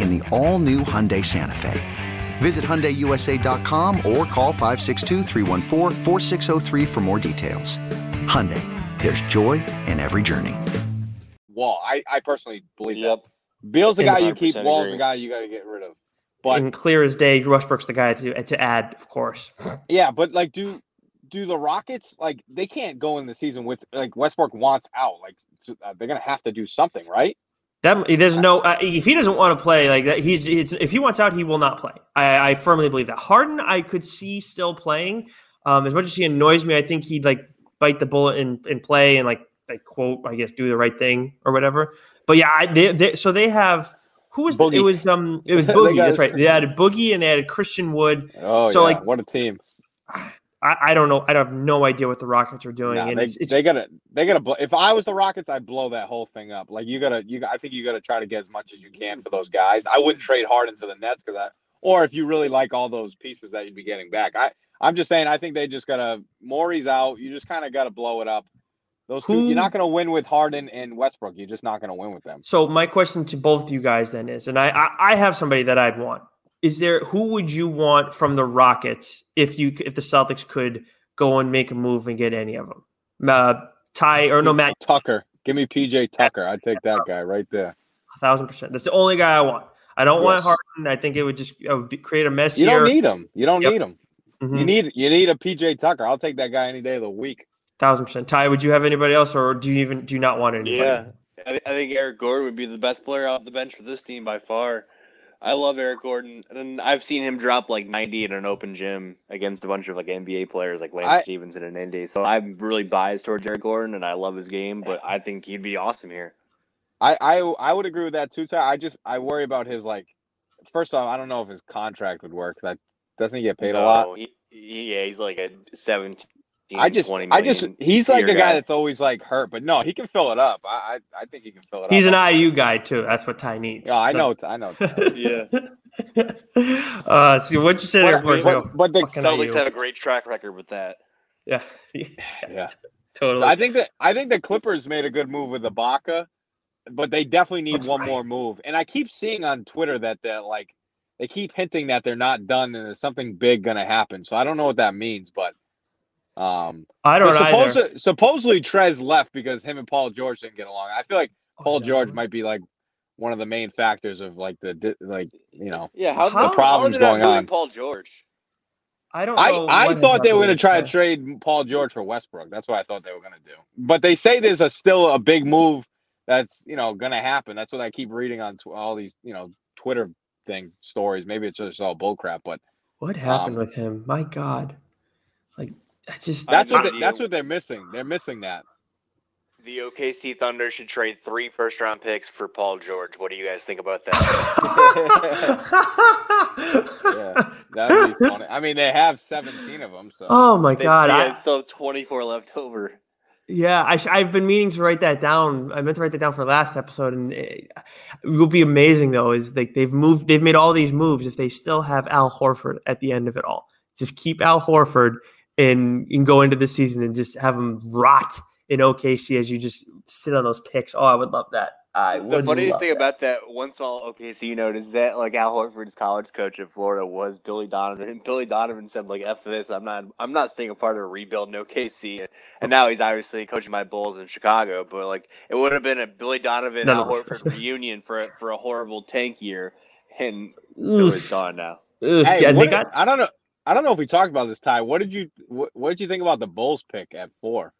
in the all new Hyundai Santa Fe. Visit HyundaiUSA.com or call 562 for more details. Hyundai, there's joy in every journey. Wall, I, I personally believe yep. that. Beal's the guy you keep. Wall's the guy you got to get rid of. But and clear as day, Westbrook's the guy to to add, of course. Yeah, but like, do do the Rockets like they can't go in the season with like Westbrook wants out? Like uh, they're gonna have to do something, right? That there's no uh, if he doesn't want to play like that. He's, if he wants out, he will not play. I, I firmly believe that. Harden, I could see still playing. Um, as much as he annoys me, I think he'd like bite the bullet and, and play and like like quote I guess do the right thing or whatever. But yeah, I, they, they, so they have who was the, it was um it was Boogie. that's right. They added Boogie and they added Christian Wood. Oh, so yeah. like what a team. I, I, don't know. I have no idea what the Rockets are doing. Nah, and they, it's, it's, they gotta, they gotta. Blow, if I was the Rockets, I'd blow that whole thing up. Like you gotta, you. I think you gotta try to get as much as you can for those guys. I wouldn't trade Harden to the Nets because I, or if you really like all those pieces that you'd be getting back. I, I'm just saying. I think they just gotta. Morey's out. You just kind of gotta blow it up. Those Who, two, you're not going to win with Harden and Westbrook. You're just not going to win with them. So my question to both you guys then is, and I, I, I have somebody that I'd want. Is there who would you want from the Rockets if you if the Celtics could go and make a move and get any of them. Uh, Ty or no Matt Tucker. Give me PJ Tucker. I'd take that guy right there. A thousand percent. That's the only guy I want. I don't yes. want Harden. I think it would just would create a mess. You don't need him. You don't yep. need him. Mm-hmm. You need you need a PJ Tucker. I'll take that guy any day of the week. A Thousand percent. Ty, would you have anybody else, or do you even do you not want anybody? Yeah, I think Eric Gordon would be the best player off the bench for this team by far. I love Eric Gordon, and I've seen him drop like 90 in an open gym against a bunch of like NBA players like Lance I, Stephenson and Indy. So I'm really biased towards Eric Gordon, and I love his game, but I think he'd be awesome here. I I, I would agree with that too. Ty. I just I worry about his like. First off, I don't know if his contract would work because doesn't he get paid no, a lot. He, yeah, he's like a 17 I just, I just, he's like a guy, guy, that's always like hurt, but no, he can fill it up. I, I, I think he can fill it he's up. He's an IU guy too. That's what Ty needs. Yeah, I know, I know. yeah. Uh, see what you said. But, but, but the Celtics have a great track record with that. Yeah. yeah. yeah. Totally. I think that I think the Clippers made a good move with Ibaka, but they definitely need that's one right. more move. And I keep seeing on Twitter that they're like they keep hinting that they're not done and there's something big gonna happen. So I don't know what that means, but um, I don't supposedly, supposedly Trez left because him and Paul George didn't get along. I feel like oh, Paul oh, George might be like one of the main factors of like the like you know yeah how, the problems going on. Paul George. I don't. I I thought they were going to try to trade Paul George for Westbrook. That's what I thought they were going to do. But they say there's a still a big move that's you know going to happen. That's what I keep reading on tw- all these you know Twitter things stories. Maybe it's just all bullcrap. But what happened um, with him? My God, like just that's what they, that's what they're missing. They're missing that. The OKC Thunder should trade three first round picks for Paul George. What do you guys think about that? yeah, that'd be funny. I mean, they have 17 of them. So. Oh my they, god! They I, still 24 left over. Yeah, I, have been meaning to write that down. I meant to write that down for last episode, and it, it will be amazing though. Is like they've moved, they've made all these moves. If they still have Al Horford at the end of it all, Just keep Al Horford and, and go into the season and just have him rot in OKC as you just sit on those picks. Oh, I would love that. I The would. funniest love thing that. about that one small OKC note is that like Al Horford's college coach at Florida was Billy Donovan. And Billy Donovan said like "F this, I'm not, I'm not staying a part of a rebuild in OKC." And now he's obviously coaching my Bulls in Chicago. But like it would have been a Billy Donovan Al. Horford reunion for a- for a horrible tank year, and Billy's gone now. Hey, yeah, they what- got I don't know. I don't know if we talked about this, Ty. What did you what, what did you think about the Bulls pick at four?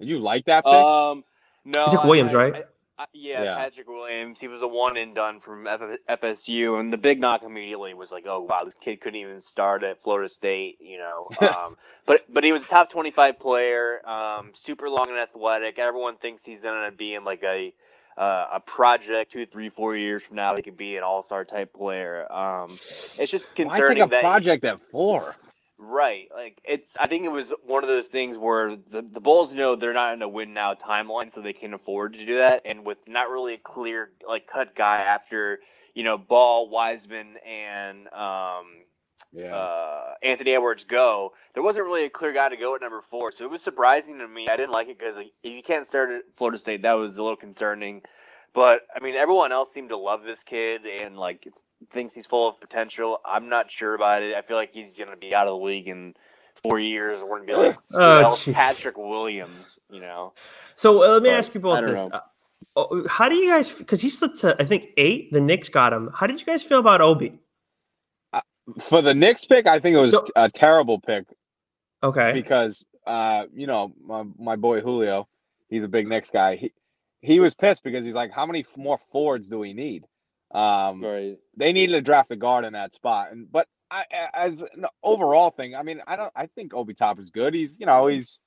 Did you like that pick? Um, no, He took Williams, I- right? I- I- yeah, Yeah. Patrick Williams. He was a one and done from F- FSU, and the big knock immediately was like, "Oh wow, this kid couldn't even start at Florida State," you know. Um, but but he was a top twenty-five player, um, super long and athletic. Everyone thinks he's gonna be in like a uh, a project two, three, four years from now. He could be an all-star type player. Um, it's just concerning. Why take a project at four? Right. Like it's I think it was one of those things where the, the Bulls know they're not in a win now timeline, so they can afford to do that. And with not really a clear like cut guy after, you know, Ball, Wiseman and um Yeah. uh, Anthony Edwards go, there wasn't really a clear guy to go at number four. So it was surprising to me. I didn't like it because like, if you can't start at Florida State, that was a little concerning. But I mean, everyone else seemed to love this kid and like thinks he's full of potential. I'm not sure about it. I feel like he's gonna be out of the league in four years. We're gonna be like, Oh. Patrick Williams. You know, So uh, let me But ask you I both this. Uh, oh, How do you guys? Because he slipped to I think eight. The Knicks got him. How did you guys feel about Obi? For the Knicks pick, I think it was No. a terrible pick Okay. because uh, you know, my, my boy Julio, he's a big Knicks guy. He he was pissed because he's like, how many more forwards do we need? Um, right? they needed to draft a guard in that spot. And but I, a- as an overall thing, I mean, I don't. I think Obi Top is good. He's you know he's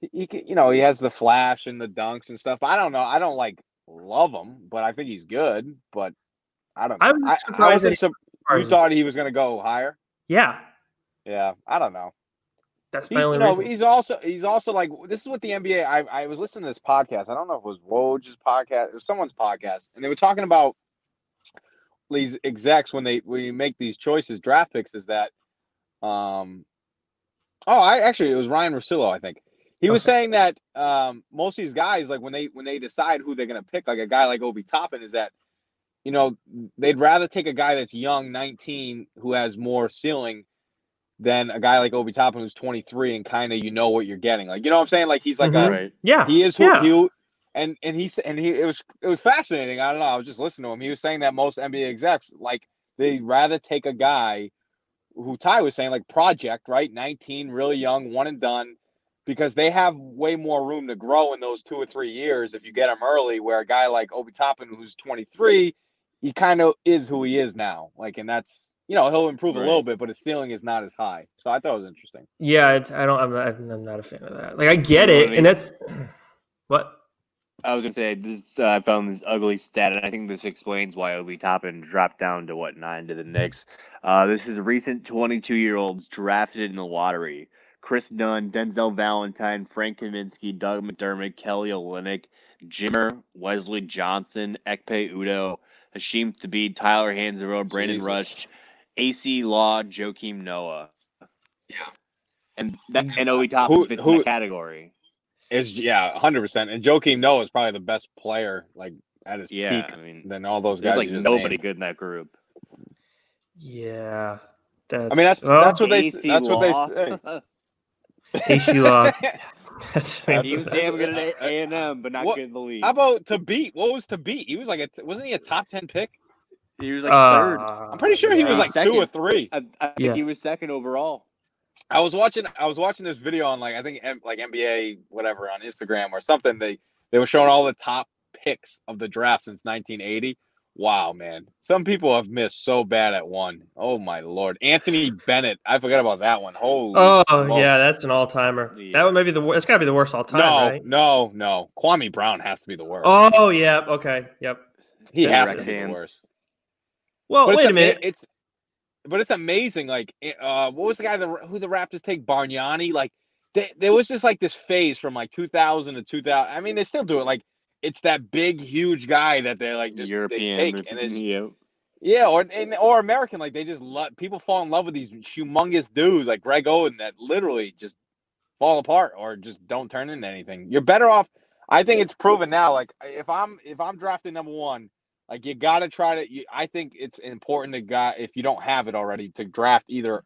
he, he can- you know he has the flash and the dunks and stuff. I don't know. I don't like love him, but I think he's good. But I don't know. I'm I, I surprised wasn't that sup- you thought he was going to go higher. Yeah, Yeah, I don't know. that's He's, my only you know, reason. he's also he's also like this is what the NBA. I I was listening to this podcast. I don't know if it was Woj's podcast, it was someone's podcast, and they were talking about these execs when they when you make these choices, draft picks. Is that, um, oh, I actually it was Ryan Russillo. I think he was Okay. saying that um most of these guys like when they when they decide who they're gonna pick, like a guy like Obi Toppin, is that you know they'd rather take a guy that's young, nineteen, who has more ceiling than a guy like Obi Toppin who's 23 and kind of you know what you're getting. Like you know what I'm saying? Like he's like Mhm. a Right. yeah, he is who yeah. he and and he and he it was it was fascinating. I don't know. I was just listening to him. He was saying that most NBA execs like they'd rather take a guy who Ty was saying like project right, 19, really young, one and done, because they have way more room to grow in those two or three years if you get him early. Where a guy like Obi Toppin who's 23, he kind of is who he is now. Like and that's you know he'll improve a little bit, but his ceiling is not as high. So I thought it was interesting. Yeah, it's, I don't. I'm not, I'm not a fan of that. Like I get You know it, what I and that's what. I was gonna say this. Uh, I found this ugly stat, and I think this explains why Obi Toppin dropped down to what nine to the Knicks. Uh, this is recent 22-year-olds drafted in the lottery: Kris Dunn, Denzel Valentine, Frank Kaminsky, Doug McDermott, Kelly Olynyk, Jimmer, Wesley Johnson, Ekpe Udoh, Hasheem Thabeet, Tyler Hansbrough, Brandon Jesus. Rush, Acie Law, Joakim Noah. Yeah. And that and Obi Toppin Who- fits in who- that category. It's yeah, hundred percent. And Joakim Noah is probably the best player, like at his Yeah, peak, I mean, than all those there's guys. like nobody named. good in that group. Yeah, that's. I mean, that's well, that's what they oh, AC that's what they Law. say. Acie Law. That's he was damn good at A and M, but not What- good in the league. How about Thabeet? What was Thabeet? He was like a wasn't he a top ten pick? he was like Uh, third. I'm pretty sure he was yeah. like two or three. I, I think Yeah. he was second overall. I was watching I was watching this video on like I think M- like NBA whatever on Instagram or something. They they were showing all the top picks of the draft since 1980. Wow, man. Some people have missed so bad at one. Oh my lord. Anthony Bennett. I forgot about that one. Holy Oh smokes. yeah, that's an all timer. Yeah. That one may be the. It's got to be the worst all time, No, right? no, no. Kwame Brown has to be the worst. Oh yeah. Okay. Yep. he Yeah, has to be the worst. Well, But wait a minute. It's but it's amazing. Like, uh, what was the guy that who the Raptors take? Bargnani. Like, they, there was just like this phase from like 2000 to 2000. I mean, they still do it. Like, it's that big, huge guy that they're like just European. they take, and it's yeah. Yeah, or and, or American, like they just let people fall in love with these humongous dudes like Greg Oden that literally just fall apart or just don't turn into anything. You're better off. I think it's proven now. Like if I'm if I'm drafting number one, like you got to try to. You, I think it's important to got if you don't have it already to draft either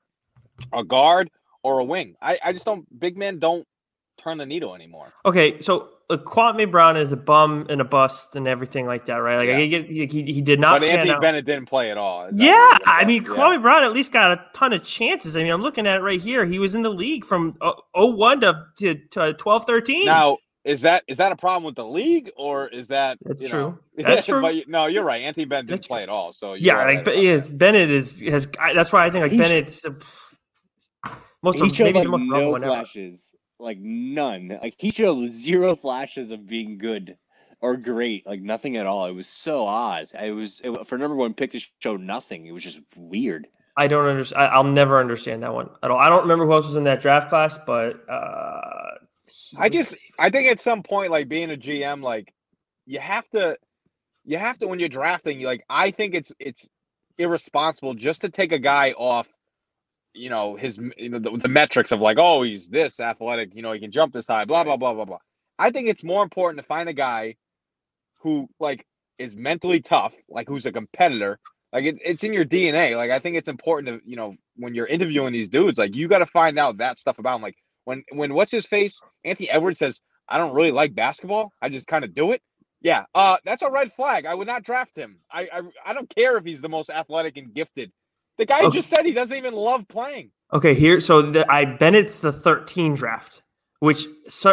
a guard or a wing. I I just don't. Big men don't turn the needle anymore. Okay, so uh, Kwame Brown is a bum and a bust and everything like that, right? Like Yeah. he, get- he, he he did not. But Anthony out. Bennett didn't play at all. Is Yeah, I mean, Yeah. Kwame Brown at least got a ton of chances. I mean, I'm looking at it right here. He was in the league from uh, 01 to, to, to 12, 13. Now, is that is that a problem with the league or is that That's you true. Know, That's true. but no, you're right. Anthony Bennett didn't That's play at all. So you're yeah, right like but yeah, Bennett is has. I, that's why I think like He- Bennett's the most he of, maybe like the most no flashes, like none. Like he showed zero flashes of being good or great, like nothing at all. It was so odd. I was it, for number one pick to show nothing. It was just weird. I don't understand. I'll never understand that one at all. I don't remember who else was in that draft class, but uh, I just I think at some point, like being a GM, like you have to you have to when you're drafting, you like I think it's it's irresponsible just to take a guy off, you know, his you know the, the metrics of like, oh, he's this athletic, you know, he can jump this high, blah blah blah blah blah. I think it's more important to find a guy who like is mentally tough, like who's a competitor. Like it, it's in your DNA. Like I think it's important to, you know, when you're interviewing these dudes, like you got to find out that stuff about him. Like when when what's his face Anthony Edwards says I don't really like basketball, I just kind of do it. Yeah, uh, that's a red flag. I would not draft him. I, I I don't care if he's the most athletic and gifted. The guy Okay. just said he doesn't even love playing. Okay, here. So the, I Bennett's the 13 draft, which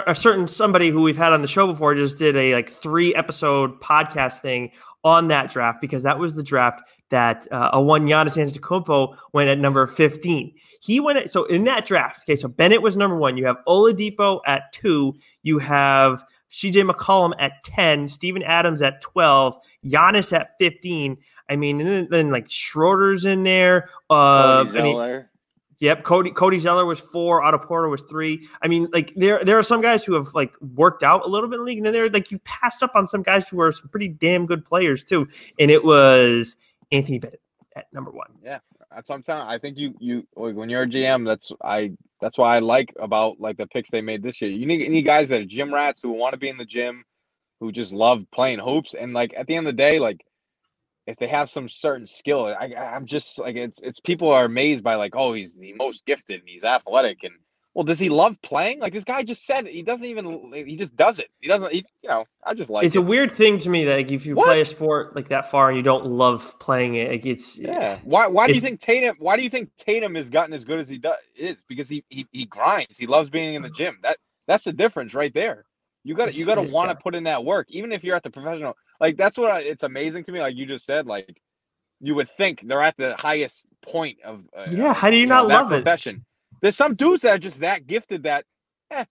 a certain somebody who we've had on the show before just did a like three episode podcast thing on that draft because that was the draft that uh, a one Giannis Antetokounmpo went at number 15. He went at, so in that draft. Okay, so Bennett was number one. You have Oladipo at two. You have CJ McCollum at 10, Steven Adams at 12, Giannis at 15. I mean, and then, then like Schroeder's in there. Uh, Cody I mean, Zeller. Yep, Cody Cody Zeller was four, Otto Porter was three. I mean, like there there are some guys who have like worked out a little bit in the league, and then they're like you passed up on some guys who were some pretty damn good players too. And it was Anthony Bennett at number one. That's what I'm telling. I think you you like, when you're a GM, that's I that's why I like about like the picks they made this year. You need need guys that are gym rats who want to be in the gym, who just love playing hoops, and like at the end of the day, like if they have some certain skill, I- I'm just like it's it's people are amazed by like oh he's the most gifted and he's athletic and well does he love playing? Like this guy just said he doesn't even he just does it. He doesn't he, you know I just like it's it. a weird thing to me that like if you What? play a sport like that far and you don't love playing it, like it's Yeah. Why? Why do you think Tatum? Why do you think Tatum has gotten as good as he does? Is because he he, he grinds. He loves being in the gym. That that's the difference right there. You gotta you got to want to put in that work, even if you're at the professional. Like that's what I, it's amazing to me. Like you just said, like you would think they're at the highest point of. Uh, Yeah, how do you know, not that love it? profession? There's some dudes that are just that gifted that eh.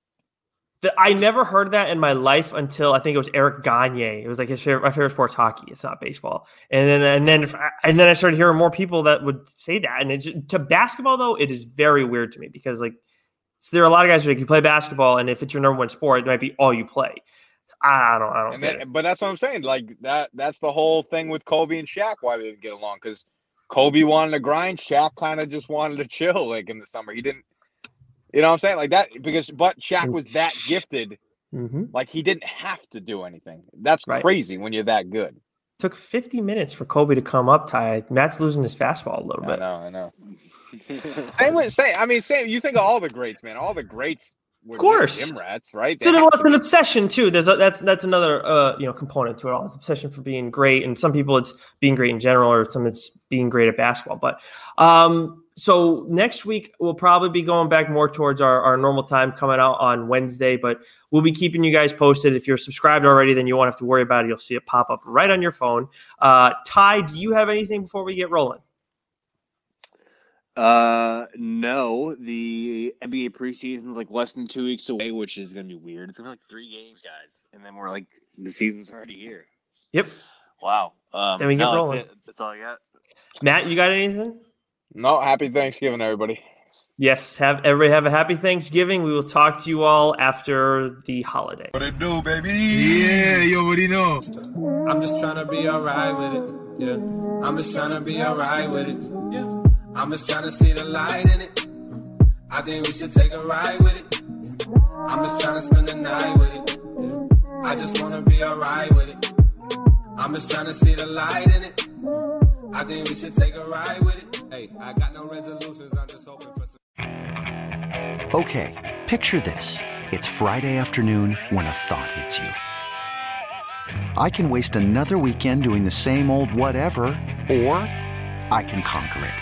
The, I never heard that in my life until I think it was Eric Gagne. It was like his favorite, my favorite sport's hockey. It's not baseball. And then and then and then I started hearing more people that would say that. And it's to basketball though, it is very weird to me because like so there are a lot of guys who like you play basketball, and if it's your number one sport, it might be all you play. I don't, I don't And get then, it. but that's what I'm saying. Like that. That's the whole thing with Kobe and Shaq. Why they didn't get along? Because Kobe wanted to grind. Shaq kind of just wanted to chill. Like in the summer, he didn't. You know what I'm saying? Like that because but Shaq was that gifted. hmm Like he didn't have to do anything. That's Right. crazy when you're that good. Took 50 minutes for Kobe to come up. Ty Matt's losing his fastball a little I bit. know. I know. Same with same. I mean, same. You think of all the greats, man. All the greats. Of course. gym rats, right? It's They an, have well, it's an obsession too. There's a, that's that's another uh, you know component to it all. It's obsession for being great, and some people it's being great in general, or some it's being great at basketball. But um, so next week we'll probably be going back more towards our, our normal time, coming out on Wednesday. But we'll be keeping you guys posted. If you're subscribed already, then you won't have to worry about it. You'll see it pop up right on your phone. Uh, Ty, do you have anything before we get rolling? Uh, no. The NBA preseason is like less than two weeks away, which is gonna be weird. It's gonna be like three games, guys, and then we're like the season's already here. Yep, Wow. Um, Then we get no, rolling. That's, it. that's all I got. Matt, you got anything? No, happy Thanksgiving, everybody. Yes, have everybody have a happy Thanksgiving. We will talk to you all after the holiday. What it do, baby? Yeah, you already know. I'm just tryna be alright with it. Yeah, I'm just trying to be alright with it. Yeah, I'm just trying to see the light in it. I think we should take a ride with it. I'm just trying to spend the night with it. I just wanna be alright with it. I'm just trying to see the light in it. I think we should take a ride with it. Hey, I got no resolutions. I'm just hoping for some. Okay, picture this. It's Friday afternoon when a thought hits you. I can waste another weekend doing the same old whatever, or I can conquer it.